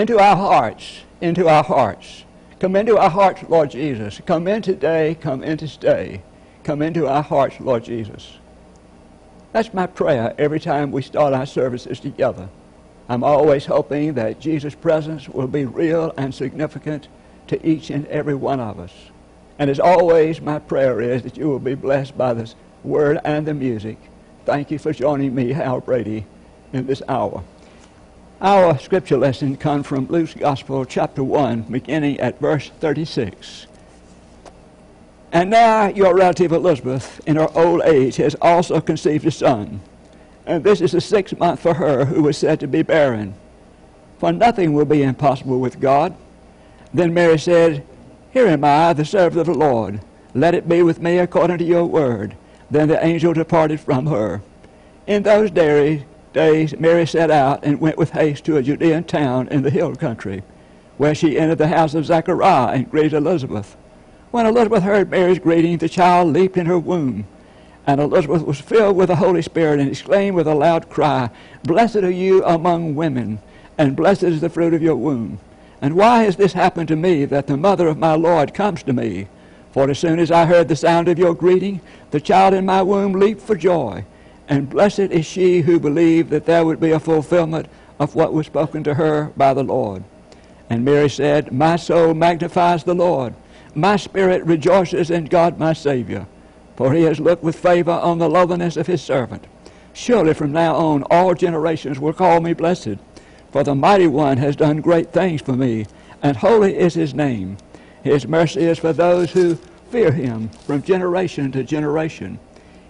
into our hearts, into our hearts. Come into our hearts, Lord Jesus. Come in today, come in to stay. Come into our hearts, Lord Jesus. That's my prayer every time we start our services together. I'm always hoping that Jesus' presence will be real and significant to each and every one of us. And as always, my prayer is that you will be blessed by this word and the music. Thank you for joining me, Hal Brady, in this hour. Our scripture lesson comes from Luke's Gospel, chapter 1, beginning at verse 36. And now your relative Elizabeth, in her old age, has also conceived a son. And this is the sixth month for her who was said to be barren. For nothing will be impossible with God. Then Mary said, Here am I, the servant of the Lord. Let it be with me according to your word. Then the angel departed from her. In those days, days Mary set out and went with haste to a Judean town in the hill country, where she entered the house of Zechariah and greeted Elizabeth. When Elizabeth heard Mary's greeting, the child leaped in her womb. And Elizabeth was filled with the Holy Spirit and exclaimed with a loud cry, Blessed are you among women, and blessed is the fruit of your womb. And why has this happened to me that the mother of my Lord comes to me? For as soon as I heard the sound of your greeting, the child in my womb leaped for joy. And blessed is she who believed that there would be a fulfillment of what was spoken to her by the Lord. And Mary said, My soul magnifies the Lord. My spirit rejoices in God my Savior, for he has looked with favor on the lowliness of his servant. Surely from now on all generations will call me blessed, for the mighty one has done great things for me, and holy is his name. His mercy is for those who fear him from generation to generation.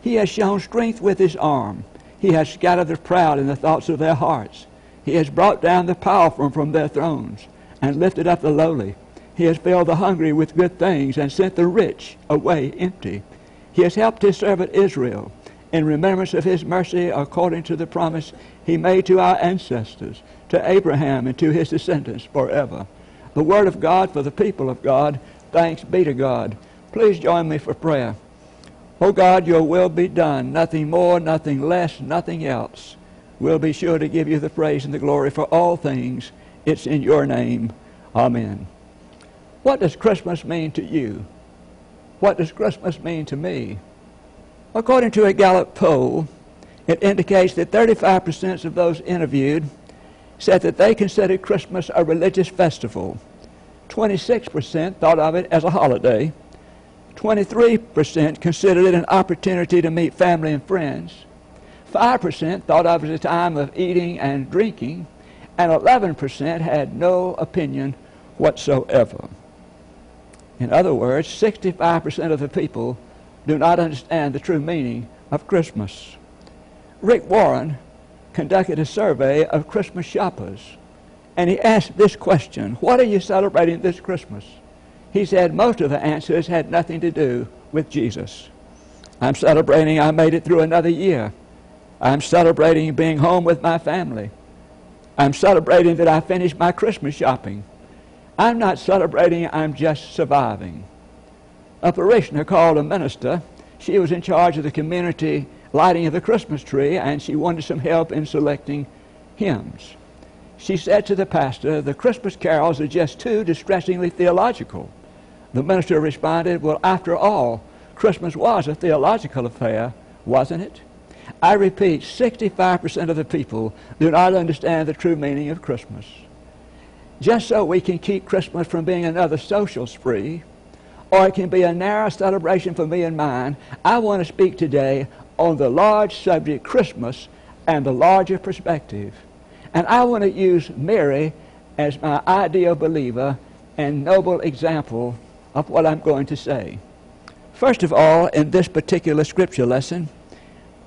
He has shown strength with his arm. He has scattered the proud in the thoughts of their hearts. He has brought down the powerful from their thrones and lifted up the lowly. He has filled the hungry with good things and sent the rich away empty. He has helped his servant Israel in remembrance of his mercy according to the promise he made to our ancestors, to Abraham and to his descendants forever. The word of God for the people of God. Thanks be to God. Please join me for prayer. Oh God, your will be done. Nothing more, nothing less, nothing else. We'll be sure to give you the praise and the glory for all things. It's in your name. Amen. What does Christmas mean to you? What does Christmas mean to me? According to a Gallup poll, it indicates that 35% of those interviewed said that they considered Christmas a religious festival. 26% thought of it as a holiday. 23% considered it an opportunity to meet family and friends. 5% thought of it as a time of eating and drinking. And 11% had no opinion whatsoever. In other words, 65% of the people do not understand the true meaning of Christmas. Rick Warren conducted a survey of Christmas shoppers, and he asked this question What are you celebrating this Christmas? He said most of the answers had nothing to do with Jesus. I'm celebrating I made it through another year. I'm celebrating being home with my family. I'm celebrating that I finished my Christmas shopping. I'm not celebrating, I'm just surviving. A parishioner called a minister. She was in charge of the community lighting of the Christmas tree, and she wanted some help in selecting hymns. She said to the pastor, The Christmas carols are just too distressingly theological. The minister responded, Well, after all, Christmas was a theological affair, wasn't it? I repeat, 65% of the people do not understand the true meaning of Christmas. Just so we can keep Christmas from being another social spree, or it can be a narrow celebration for me and mine, I want to speak today on the large subject, Christmas, and the larger perspective. And I want to use Mary as my ideal believer and noble example of what I'm going to say. First of all, in this particular scripture lesson,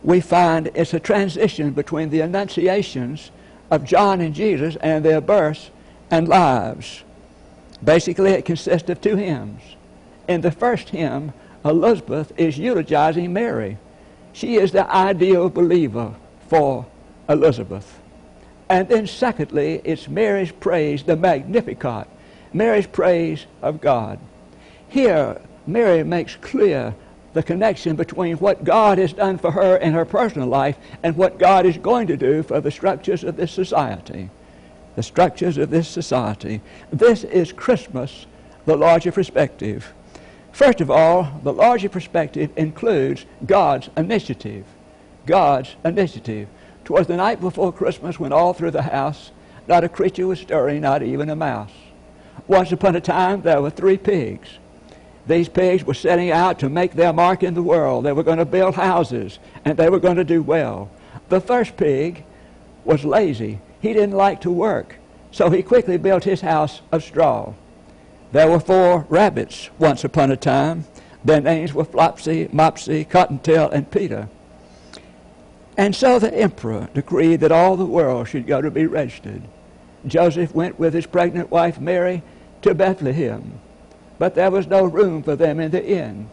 we find it's a transition between the annunciations of John and Jesus and their births and lives. Basically, it consists of two hymns. In the first hymn, Elizabeth is eulogizing Mary. She is the ideal believer for Elizabeth. And then, secondly, it's Mary's praise, the Magnificat, Mary's praise of God. Here, Mary makes clear the connection between what God has done for her in her personal life and what God is going to do for the structures of this society. The structures of this society. This is Christmas, the larger perspective. First of all, the larger perspective includes God's initiative. God's initiative. Twas the night before Christmas when all through the house not a creature was stirring, not even a mouse. Once upon a time there were three pigs. These pigs were setting out to make their mark in the world. They were going to build houses, and they were going to do well. The first pig was lazy. He didn't like to work, so he quickly built his house of straw. There were four rabbits once upon a time. Their names were Flopsy, Mopsy, Cottontail, and Peter. And so the emperor decreed that all the world should go to be registered. Joseph went with his pregnant wife Mary to Bethlehem but there was no room for them in the inn.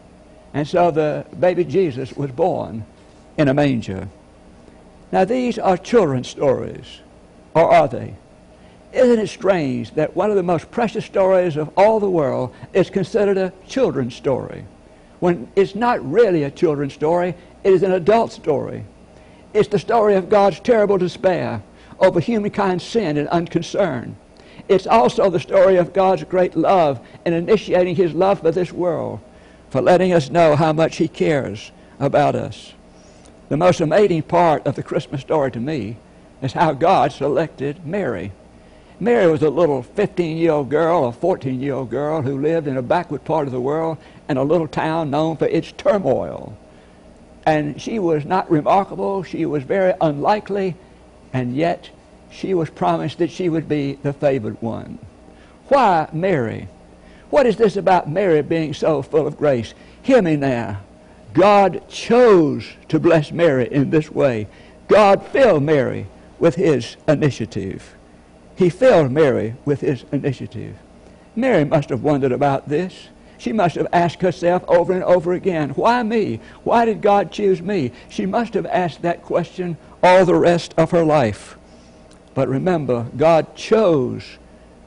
And so the baby Jesus was born in a manger. Now, these are children's stories, or are they? Isn't it strange that one of the most precious stories of all the world is considered a children's story? When it's not really a children's story, it is an adult story. It's the story of God's terrible despair over humankind's sin and unconcern. It's also the story of God's great love in initiating his love for this world, for letting us know how much he cares about us. The most amazing part of the Christmas story to me is how God selected Mary. Mary was a little 15 year old girl, a 14 year old girl who lived in a backward part of the world in a little town known for its turmoil. And she was not remarkable, she was very unlikely, and yet she was promised that she would be the favored one. Why Mary? What is this about Mary being so full of grace? Hear me now. God chose to bless Mary in this way. God filled Mary with his initiative. He filled Mary with his initiative. Mary must have wondered about this. She must have asked herself over and over again, why me? Why did God choose me? She must have asked that question all the rest of her life. But remember, God chose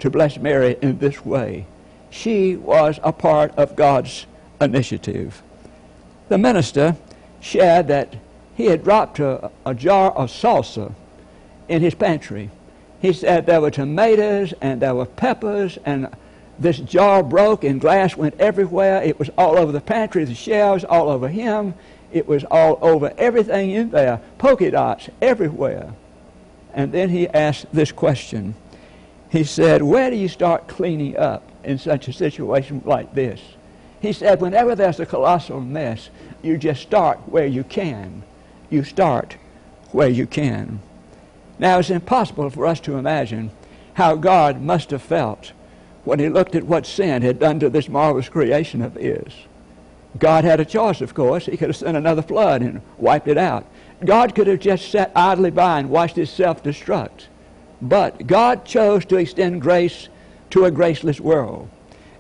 to bless Mary in this way. She was a part of God's initiative. The minister shared that he had dropped a, a jar of salsa in his pantry. He said there were tomatoes and there were peppers and this jar broke and glass went everywhere. It was all over the pantry, the shelves, all over him. It was all over everything in there, polka dots everywhere. And then he asked this question. He said, Where do you start cleaning up in such a situation like this? He said, Whenever there's a colossal mess, you just start where you can. You start where you can. Now, it's impossible for us to imagine how God must have felt when he looked at what sin had done to this marvelous creation of his. God had a choice, of course. He could have sent another flood and wiped it out. God could have just sat idly by and watched it self-destruct. But God chose to extend grace to a graceless world.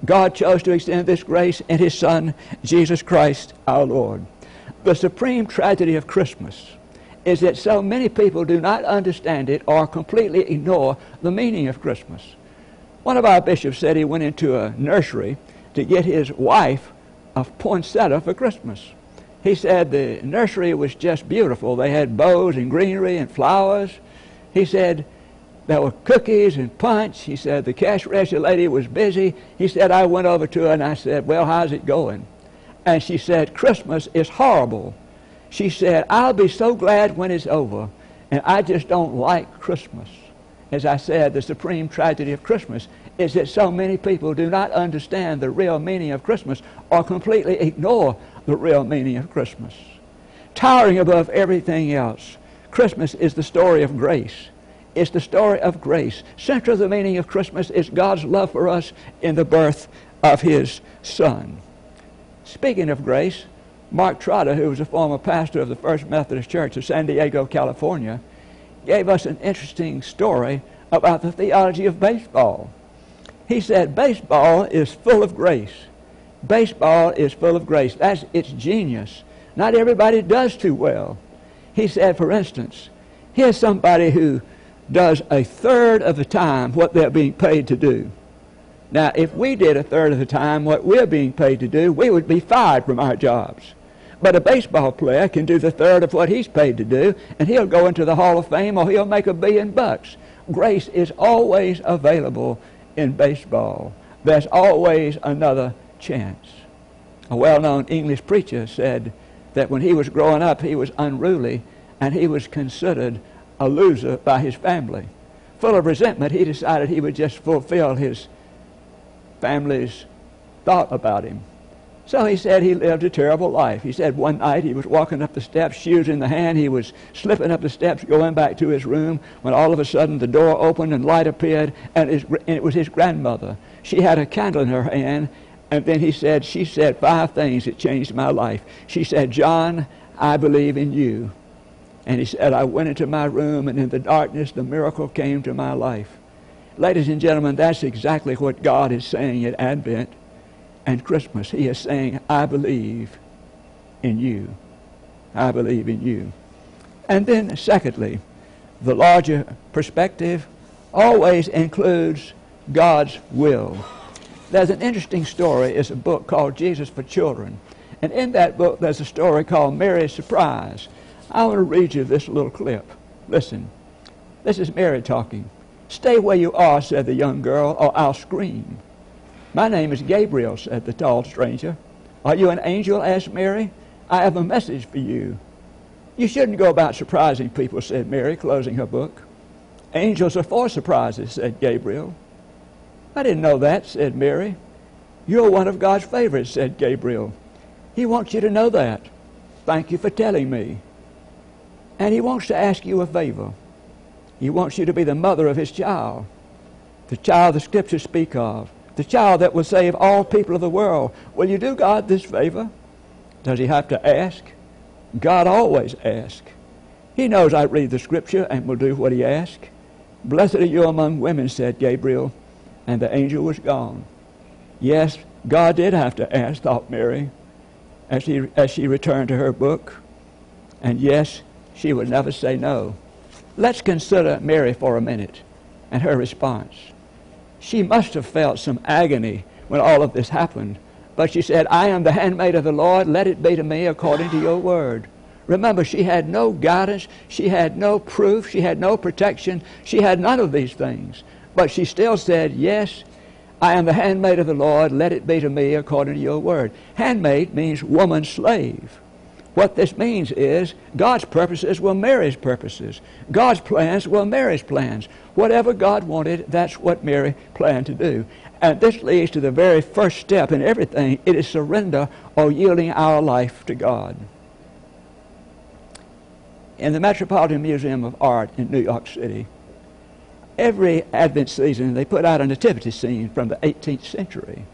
God chose to extend this grace in His Son, Jesus Christ our Lord. The supreme tragedy of Christmas is that so many people do not understand it or completely ignore the meaning of Christmas. One of our bishops said he went into a nursery to get his wife a poinsettia for Christmas. He said the nursery was just beautiful. They had bows and greenery and flowers. He said there were cookies and punch. He said the cash register lady was busy. He said I went over to her and I said, well, how's it going? And she said, Christmas is horrible. She said, I'll be so glad when it's over. And I just don't like Christmas. As I said, the supreme tragedy of Christmas is that so many people do not understand the real meaning of Christmas or completely ignore the real meaning of Christmas. Towering above everything else, Christmas is the story of grace. It's the story of grace. Central to the meaning of Christmas is God's love for us in the birth of His Son. Speaking of grace, Mark Trotter, who was a former pastor of the First Methodist Church of San Diego, California, gave us an interesting story about the theology of baseball. He said baseball is full of grace baseball is full of grace. That's its genius. Not everybody does too well. He said, for instance, here's somebody who does a third of the time what they're being paid to do. Now, if we did a third of the time what we're being paid to do, we would be fired from our jobs. But a baseball player can do the third of what he's paid to do, and he'll go into the Hall of Fame or he'll make a billion bucks. Grace is always available in baseball. There's always another chance. A well known English preacher said that when he was growing up, he was unruly and he was considered a loser by his family. Full of resentment, he decided he would just fulfill his family's thought about him. So he said he lived a terrible life. He said one night he was walking up the steps, shoes in the hand. He was slipping up the steps, going back to his room, when all of a sudden the door opened and light appeared, and, and it was his grandmother. She had a candle in her hand, and then he said, she said five things that changed my life. She said, John, I believe in you. And he said, I went into my room, and in the darkness, the miracle came to my life. Ladies and gentlemen, that's exactly what God is saying at Advent and Christmas. He is saying, I believe in you. I believe in you. And then, secondly, the larger perspective always includes God's will. There's an interesting story. It's a book called Jesus for Children. And in that book, there's a story called Mary's Surprise. I want to read you this little clip. Listen. This is Mary talking. Stay where you are, said the young girl, or I'll scream. My name is Gabriel, said the tall stranger. Are you an angel? asked Mary. I have a message for you. You shouldn't go about surprising people, said Mary, closing her book. Angels are for surprises, said Gabriel. I didn't know that, said Mary. You're one of God's favorites, said Gabriel. He wants you to know that. Thank you for telling me. And he wants to ask you a favor. He wants you to be the mother of his child, the child the scriptures speak of, the child that will save all people of the world. Will you do God this favor? Does he have to ask? God always asks. He knows I read the scripture and will do what he asks. Blessed are you among women, said Gabriel, and the angel was gone. Yes, God did have to ask, thought Mary, as she, as she returned to her book. And yes, she would never say no. Let's consider Mary for a minute and her response. She must have felt some agony when all of this happened. But she said, I am the handmaid of the Lord. Let it be to me according to your word. Remember, she had no guidance. She had no proof. She had no protection. She had none of these things. But she still said, Yes, I am the handmaid of the Lord. Let it be to me according to your word. Handmaid means woman slave. What this means is God's purposes were Mary's purposes. God's plans were Mary's plans. Whatever God wanted, that's what Mary planned to do. And this leads to the very first step in everything. It is surrender or yielding our life to God. In the Metropolitan Museum of Art in New York City, every Advent season they put out a nativity scene from the 18th century.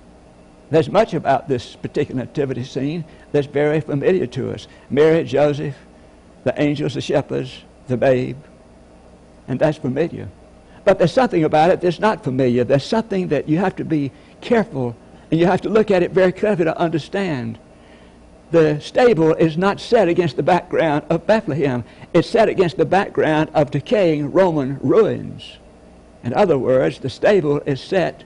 There's much about this particular nativity scene that's very familiar to us. Mary, Joseph, the angels, the shepherds, the babe, and that's familiar. But there's something about it that's not familiar. There's something that you have to be careful and you have to look at it very carefully to understand. The stable is not set against the background of Bethlehem. It's set against the background of decaying Roman ruins. In other words, the stable is set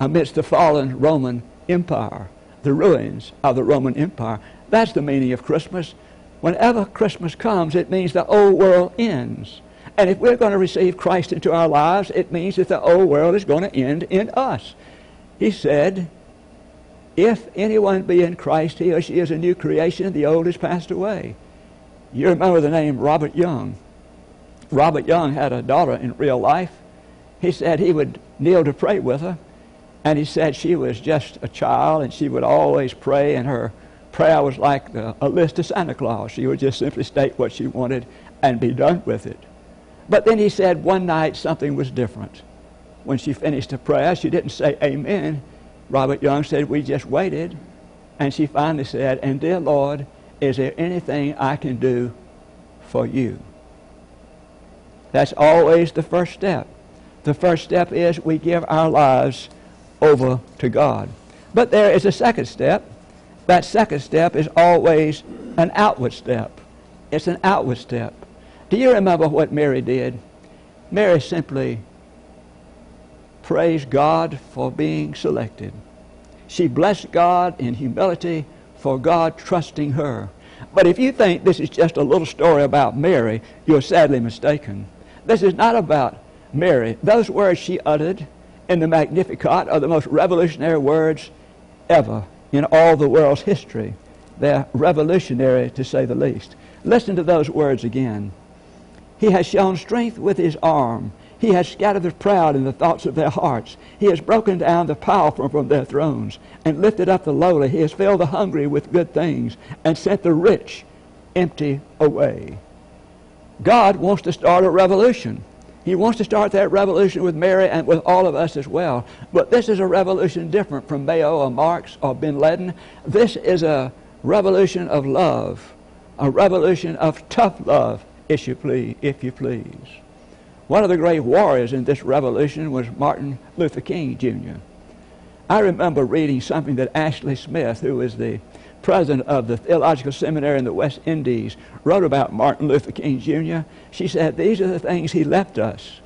amidst the fallen Roman Empire, the ruins of the Roman Empire. That's the meaning of Christmas. Whenever Christmas comes, it means the old world ends. And if we're going to receive Christ into our lives, it means that the old world is going to end in us. He said, If anyone be in Christ, he or she is a new creation, the old has passed away. You remember the name Robert Young. Robert Young had a daughter in real life. He said he would kneel to pray with her. And he said she was just a child and she would always pray, and her prayer was like the, a list of Santa Claus. She would just simply state what she wanted and be done with it. But then he said one night something was different. When she finished the prayer, she didn't say amen. Robert Young said, We just waited. And she finally said, And dear Lord, is there anything I can do for you? That's always the first step. The first step is we give our lives over to God. But there is a second step. That second step is always an outward step. It's an outward step. Do you remember what Mary did? Mary simply praised God for being selected. She blessed God in humility for God trusting her. But if you think this is just a little story about Mary, you're sadly mistaken. This is not about Mary. Those words she uttered in the Magnificat are the most revolutionary words ever in all the world's history. They're revolutionary, to say the least. Listen to those words again. He has shown strength with his arm. He has scattered the proud in the thoughts of their hearts. He has broken down the powerful from their thrones and lifted up the lowly. He has filled the hungry with good things and sent the rich empty away. God wants to start a revolution. He wants to start that revolution with Mary and with all of us as well. But this is a revolution different from Mao or Marx or Bin Laden. This is a revolution of love, a revolution of tough love, if you please. If you please. One of the great warriors in this revolution was Martin Luther King Jr. I remember reading something that Ashley Smith, who was the president of the Theological Seminary in the West Indies, wrote about Martin Luther King Jr. She said, These are the things he left us.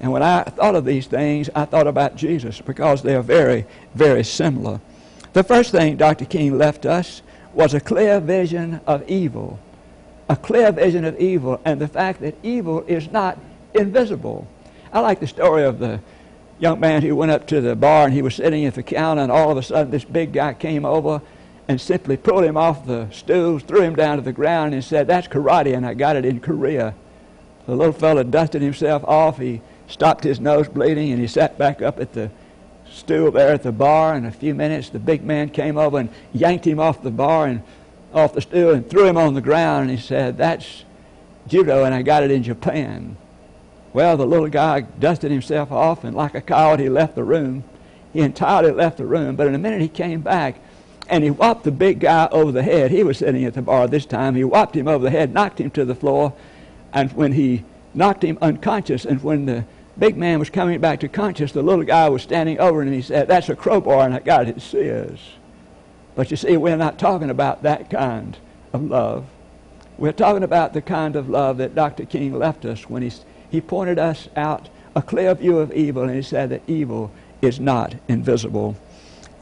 And when I thought of these things, I thought about Jesus because they are very, very similar. The first thing Dr. King left us was a clear vision of evil. A clear vision of evil and the fact that evil is not invisible. I like the story of the young man who went up to the bar and he was sitting at the counter and all of a sudden this big guy came over and simply pulled him off the stools, threw him down to the ground and said, that's karate and I got it in Korea. The little fellow dusted himself off. He stopped his nose bleeding and he sat back up at the stool there at the bar. In a few minutes, the big man came over and yanked him off the bar and off the stool and threw him on the ground. And he said, That's judo, and I got it in Japan. Well, the little guy dusted himself off, and like a coward, he left the room. He entirely left the room, but in a minute he came back and he whopped the big guy over the head. He was sitting at the bar this time. He whopped him over the head, knocked him to the floor, and when he knocked him unconscious, and when the big man was coming back to conscious, the little guy was standing over him and he said, That's a crowbar, and I got it, Sears. But you see, we're not talking about that kind of love. We're talking about the kind of love that Dr. King left us when he, he pointed us out a clear view of evil and he said that evil is not invisible.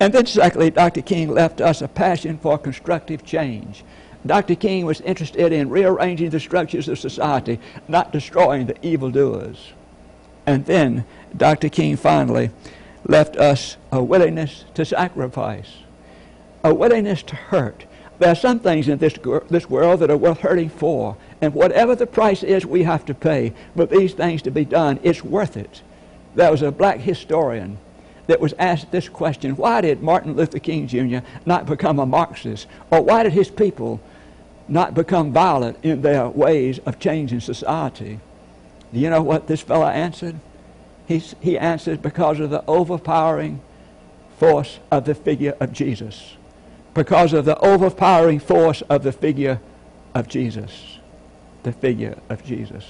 And then, secondly, Dr. King left us a passion for constructive change. Dr. King was interested in rearranging the structures of society, not destroying the evildoers. And then Dr. King finally left us a willingness to sacrifice, a willingness to hurt. There are some things in this, this world that are worth hurting for, and whatever the price is we have to pay for these things to be done, it's worth it. There was a black historian that was asked this question Why did Martin Luther King Jr. not become a Marxist? Or why did his people not become violent in their ways of changing society? Do you know what this fellow answered? He, he answered because of the overpowering force of the figure of Jesus. Because of the overpowering force of the figure of Jesus. The figure of Jesus.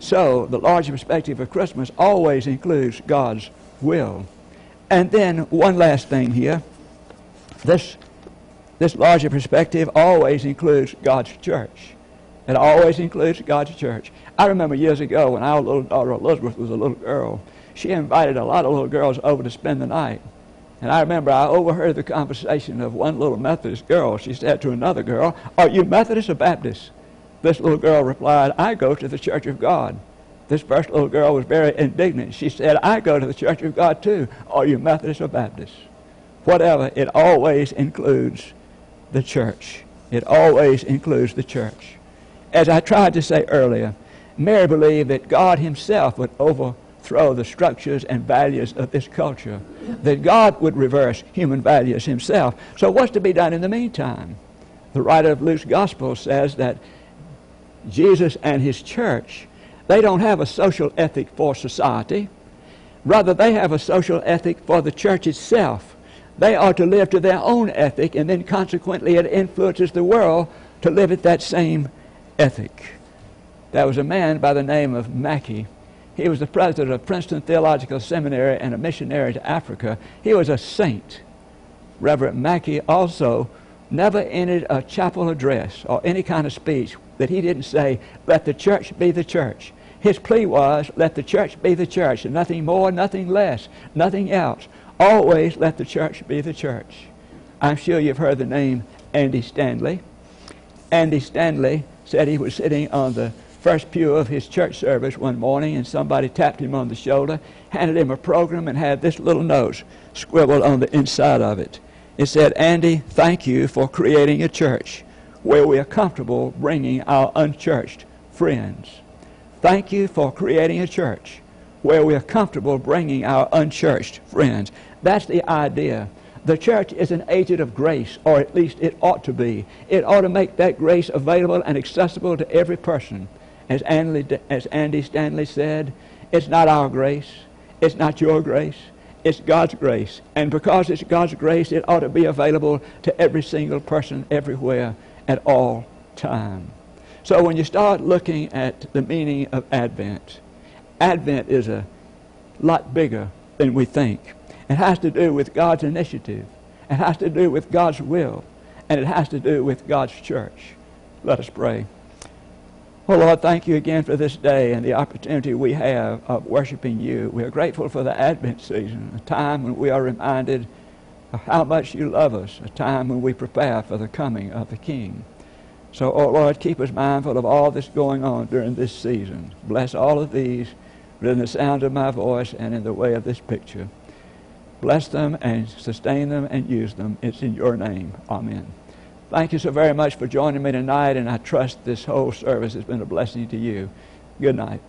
So, the larger perspective of Christmas always includes God's will. And then, one last thing here. This, this larger perspective always includes God's church. It always includes God's church. I remember years ago when our little daughter Elizabeth was a little girl, she invited a lot of little girls over to spend the night. And I remember I overheard the conversation of one little Methodist girl. She said to another girl, Are you Methodist or Baptist? This little girl replied, I go to the Church of God. This first little girl was very indignant. She said, I go to the Church of God too. Are you Methodist or Baptist? Whatever, it always includes the church. It always includes the church. As I tried to say earlier, Mary believed that God himself would overthrow the structures and values of this culture, that God would reverse human values himself. So what's to be done in the meantime? The writer of Luke's gospel says that Jesus and his church, they don't have a social ethic for society. Rather, they have a social ethic for the church itself. They are to live to their own ethic, and then consequently it influences the world to live at that same ethic there was a man by the name of Mackay. He was the president of Princeton Theological Seminary and a missionary to Africa. He was a saint. Reverend Mackay also never entered a chapel address or any kind of speech that he didn't say, let the church be the church. His plea was, let the church be the church, and nothing more, nothing less, nothing else. Always let the church be the church. I'm sure you've heard the name Andy Stanley. Andy Stanley said he was sitting on the first pew of his church service one morning, and somebody tapped him on the shoulder, handed him a program, and had this little note scribbled on the inside of it. It said, Andy, thank you for creating a church where we are comfortable bringing our unchurched friends. Thank you for creating a church where we are comfortable bringing our unchurched friends. That's the idea. The church is an agent of grace, or at least it ought to be. It ought to make that grace available and accessible to every person. As Andy, as Andy Stanley said, it's not our grace. It's not your grace. It's God's grace. And because it's God's grace, it ought to be available to every single person everywhere at all time. So when you start looking at the meaning of Advent, Advent is a lot bigger than we think. It has to do with God's initiative. It has to do with God's will. And it has to do with God's church. Let us pray. Well, Lord, thank you again for this day and the opportunity we have of worshiping you. We are grateful for the Advent season, a time when we are reminded of how much you love us, a time when we prepare for the coming of the King. So, oh Lord, keep us mindful of all that's going on during this season. Bless all of these within the sound of my voice and in the way of this picture. Bless them and sustain them and use them. It's in your name. Amen. Thank you so very much for joining me tonight, and I trust this whole service has been a blessing to you. Good night.